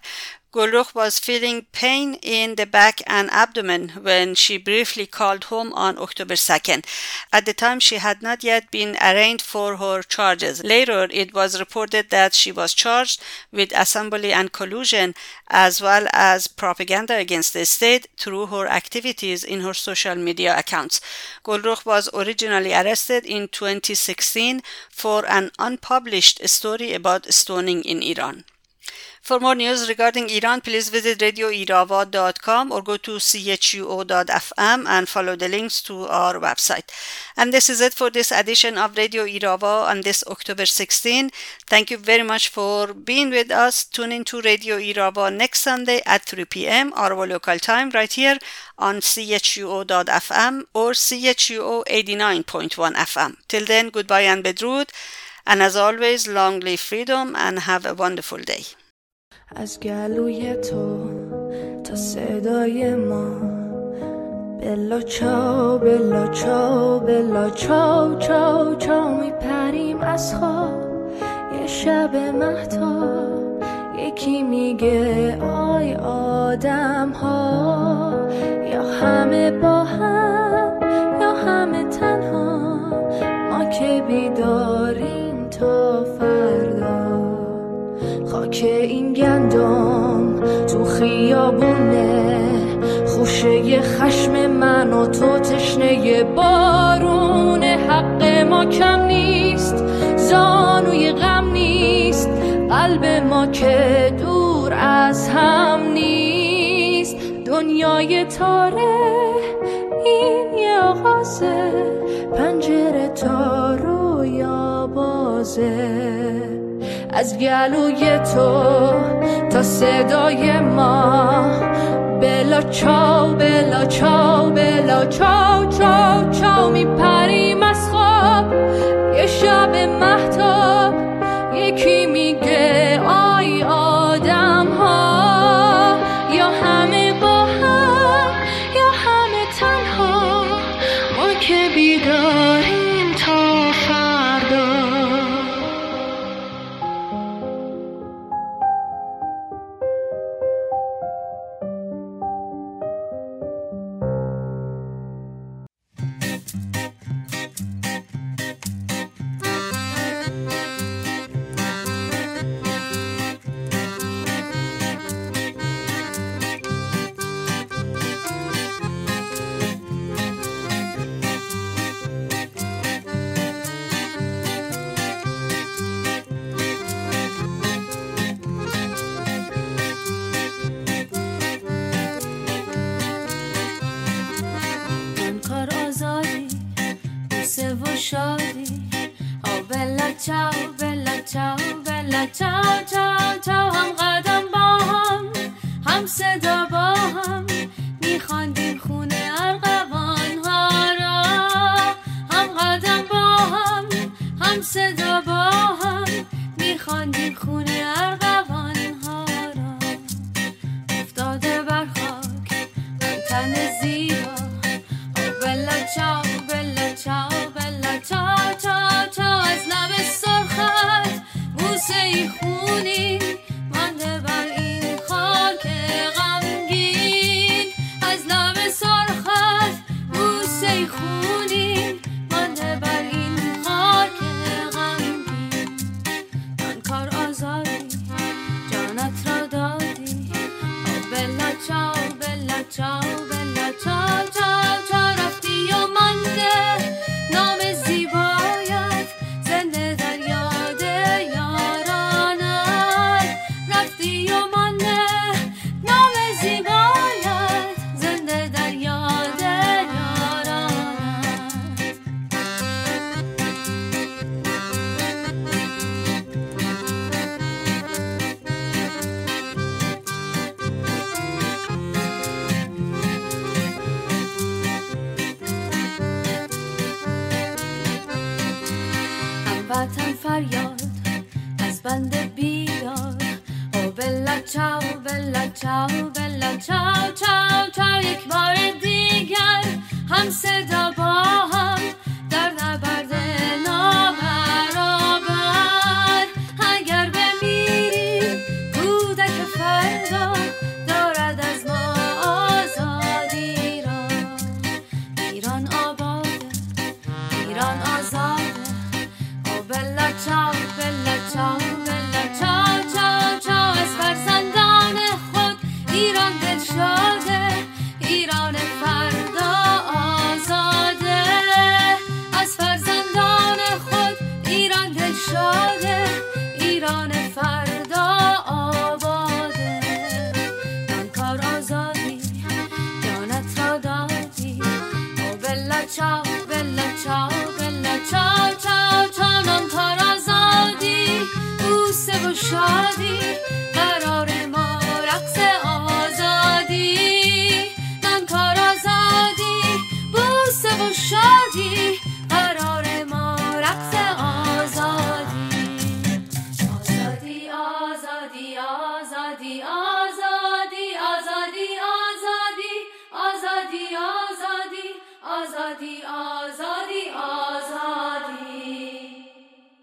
Golrukh was feeling pain in the back and abdomen when she briefly called home on October 2nd. At the time, she had not yet been arraigned for her charges. Later, it was reported that she was charged with assembly and collusion as well as propaganda against the state through her activities in her social media accounts. Golrukh was originally arrested in 2016 for an unpublished story about stoning in Iran. For more news regarding Iran, please visit radioirava.com or go to chuo.fm and follow the links to our website. And this is it for this edition of Radio Irava on this October 16. Thank you very much for being with us. Tune in to Radio Irava next Sunday at 3 p.m. our local time right here on chuo.fm or chuo 89.1 FM. Till then, goodbye and bedrood. And as always, long live freedom and have a wonderful day. از گلوی تو تا صدای ما. بلا چاو بلا چاو بلا چاو چاو چاو میپریم از خواب. یه شب مهتا یکی میگه آی آدم ها یا همه با هم یا همه تنها. ما که بیداریم تا خاک این گندم تو خیابونه خوشه خشم من و تو تشنه بارون حق ما کم نیست زانوی غم نیست قلب ما که دور از هم نیست. دنیای تاره این یه آغازه پنجره تا یا بازه از گلوی تو تا صدای ما. بلا چاو بلا چاو بلا چاو چاو چاو میپریم از خواب. یه شب محتاب یکی میگه